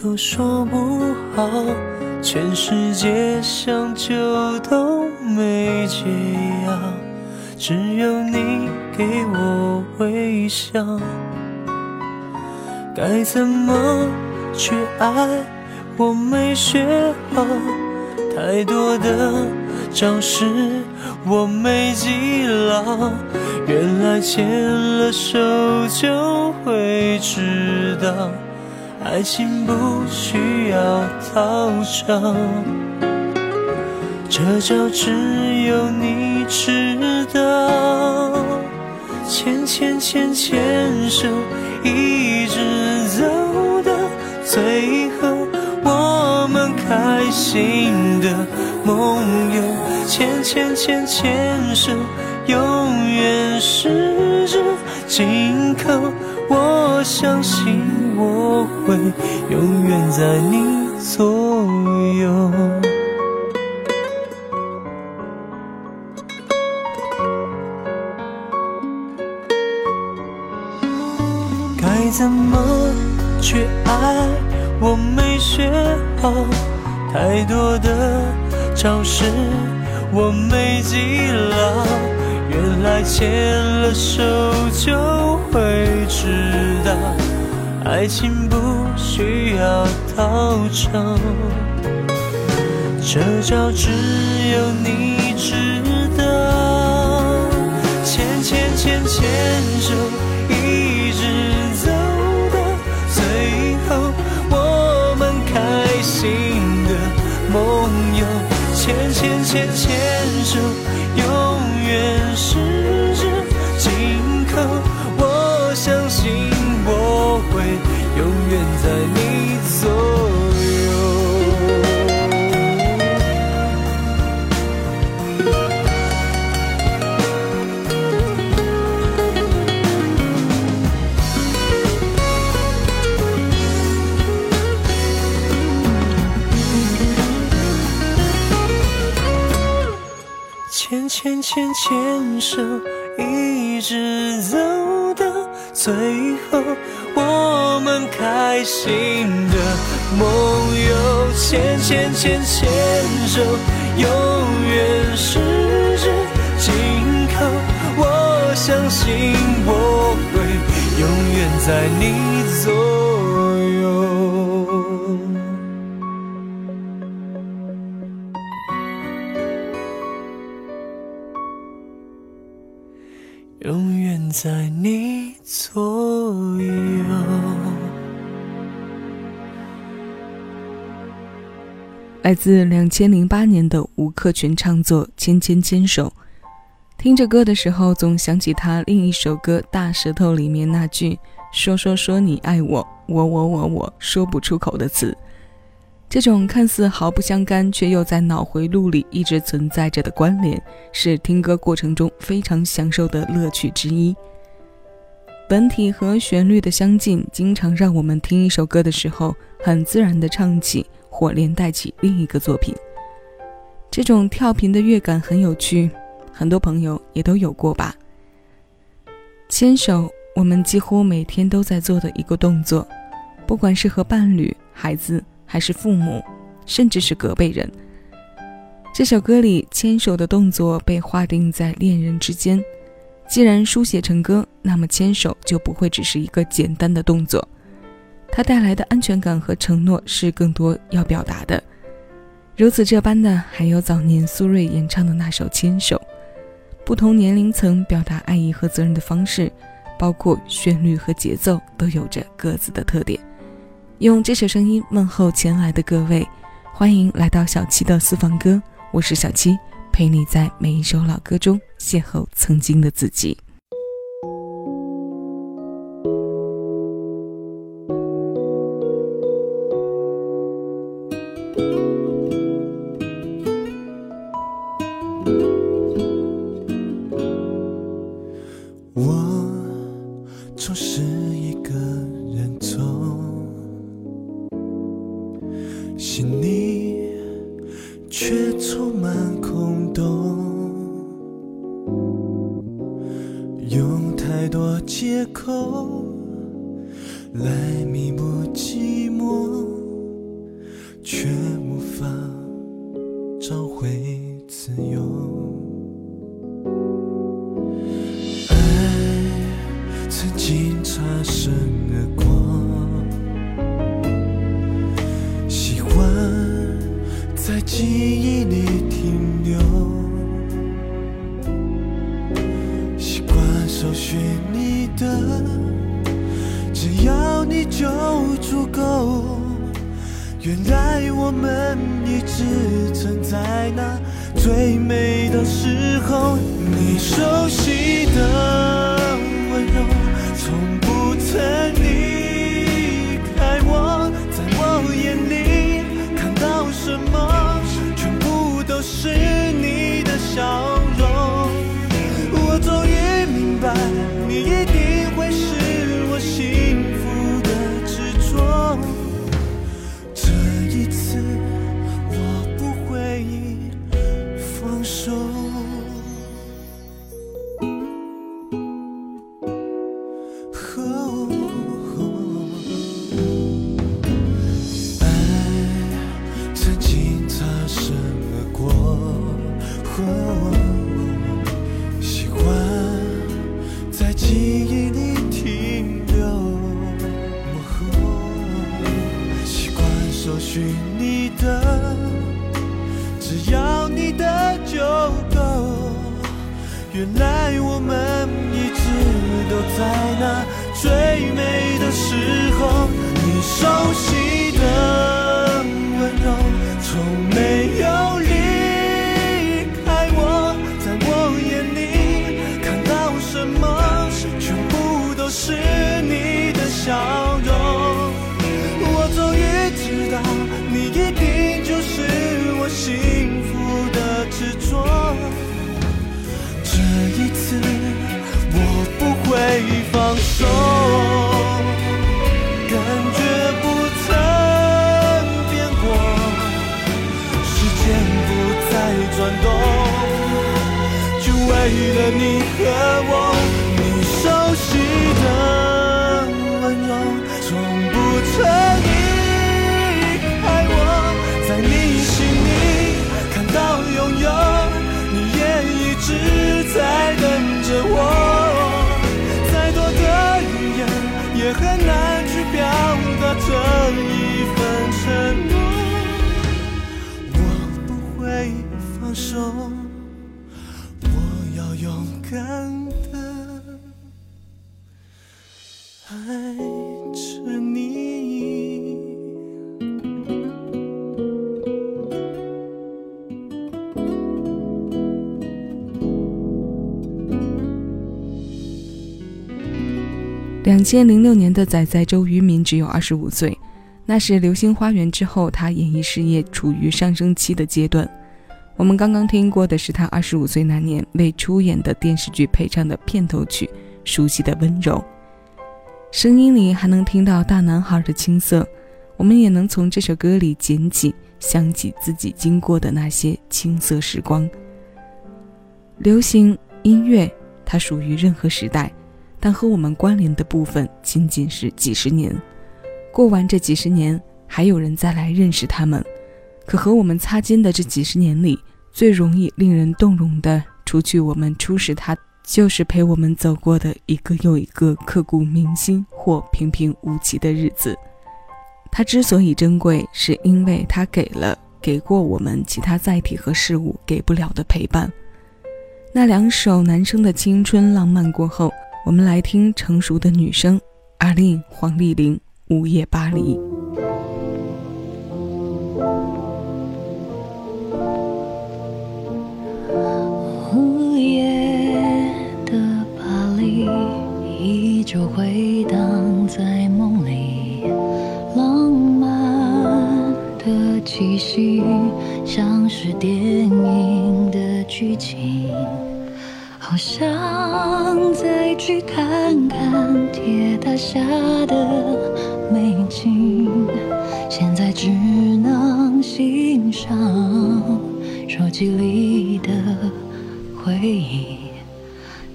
都说不好，全世界想救都没解药，只有你给我微笑。该怎么去爱？我没学好，太多的招式。我没记牢，原来牵了手就会知道，爱情不需要讨招，这招只有你知道。牵牵牵牵手，一直走到最后，我们开心的梦游。牵牵牵牵手，永远十指紧扣。我相信我会永远在你左右。该怎么去爱？我没学好，太多的招式。我没记牢，原来牵了手就会知道，爱情不需要讨招，这招只有你知道。牵牵牵牵手，一直走到最后，我们开心的梦游。牵牵牵牵手，永远是牵牵牵牵手，一直走到最后，我们开心的梦游。牵牵牵牵手，永远十指紧扣。我相信我会永远在你左右。永远在你左右。来自两千零八年的吴克群唱作《牵牵牵手》，听着歌的时候，总想起他另一首歌《大舌头》里面那句“说说说你爱我，我我我我说不出口的词”。这种看似毫不相干，却又在脑回路里一直存在着的关联，是听歌过程中非常享受的乐趣之一。本体和旋律的相近，经常让我们听一首歌的时候，很自然地唱起或连带起另一个作品。这种跳频的乐感很有趣，很多朋友也都有过吧。牵手，我们几乎每天都在做的一个动作，不管是和伴侣、孩子。还是父母，甚至是隔辈人。这首歌里牵手的动作被划定在恋人之间。既然书写成歌，那么牵手就不会只是一个简单的动作，它带来的安全感和承诺是更多要表达的。如此这般的，还有早年苏芮演唱的那首《牵手》。不同年龄层表达爱意和责任的方式，包括旋律和节奏，都有着各自的特点。用这首声音问候前来的各位，欢迎来到小七的私房歌，我是小七，陪你在每一首老歌中邂逅曾经的自己。我总是一个来弥补寂寞却无法找回自由。爱曾经擦身而过喜欢在记忆原来我们一直存在那最美的时候，你熟悉的你。两千零六年的仔仔周渝民只有二十五岁，那是《流星花园》之后他演艺事业处于上升期的阶段。我们刚刚听过的是他二十五岁那年为出演的电视剧配唱的片头曲《熟悉的温柔》，声音里还能听到大男孩的青涩，我们也能从这首歌里捡起想起自己经过的那些青涩时光。流行音乐，它属于任何时代。但和我们关联的部分仅仅是几十年，过完这几十年，还有人再来认识他们。可和我们擦肩的这几十年里，最容易令人动容的，除去我们初识他，就是陪我们走过的一个又一个刻骨铭心或平平无奇的日子。它之所以珍贵，是因为它给了给过我们其他载体和事物给不了的陪伴。那两首男生的青春浪漫过后，我们来听成熟的女声阿令黄丽玲《午夜巴黎》。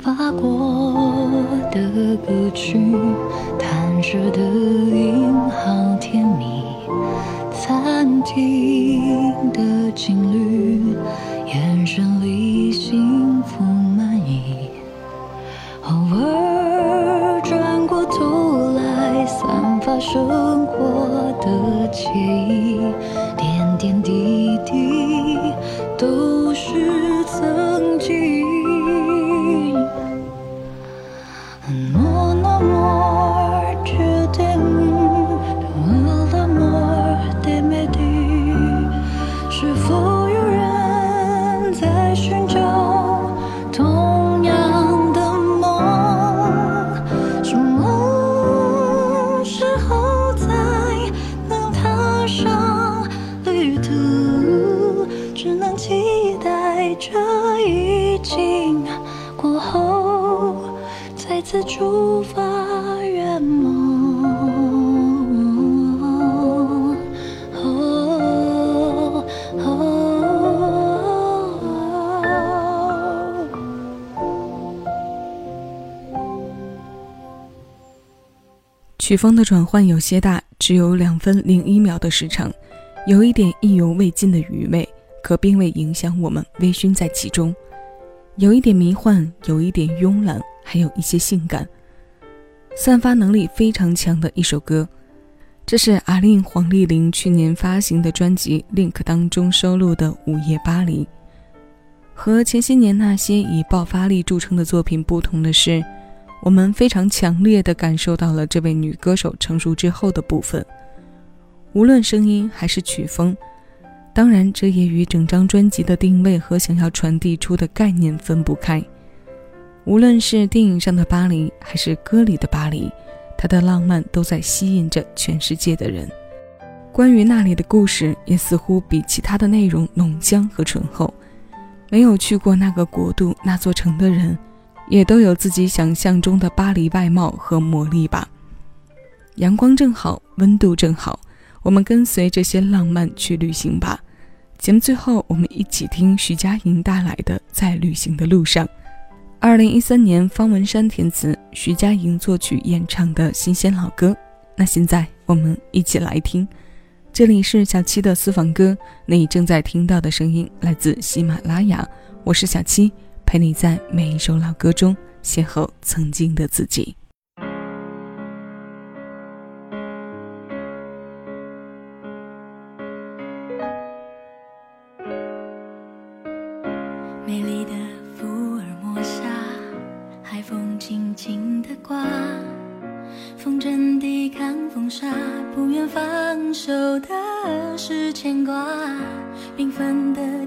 发过的歌曲，弹着的音好甜蜜，餐厅的情侣眼神里幸福满溢。偶尔转过头来，散发生曲风的转换有些大，只有两分零一秒的时长，有一点意犹未尽的余味，可并未影响我们微醺在其中。有一点迷幻，有一点慵懒。还有一些性感，散发能力非常强的一首歌。这是阿令黄丽玲去年发行的专辑《Link》当中收录的《午夜巴黎》。和前些年那些以爆发力著称的作品不同的是，我们非常强烈地感受到了这位女歌手成熟之后的部分，无论声音还是曲风。当然，这也与整张专辑的定位和想要传递出的概念分不开。无论是电影上的巴黎，还是歌里的巴黎，它的浪漫都在吸引着全世界的人。关于那里的故事，也似乎比其他的内容浓香和醇厚。没有去过那个国度、那座城的人，也都有自己想象中的巴黎外貌和魔力吧。阳光正好，温度正好，我们跟随这些浪漫去旅行吧。节目最后，我们一起听徐佳莹带来的《在旅行的路上》。二零一三年，方文山填词，徐佳莹作曲演唱的新鲜老歌。那现在我们一起来听，这里是小七的私房歌。你正在听到的声音来自喜马拉雅，我是小七，陪你在每一首老歌中邂逅曾经的自己。美丽的福尔摩沙，海风轻轻地刮，风筝抵抗风沙，不愿放手的是牵挂，缤纷的。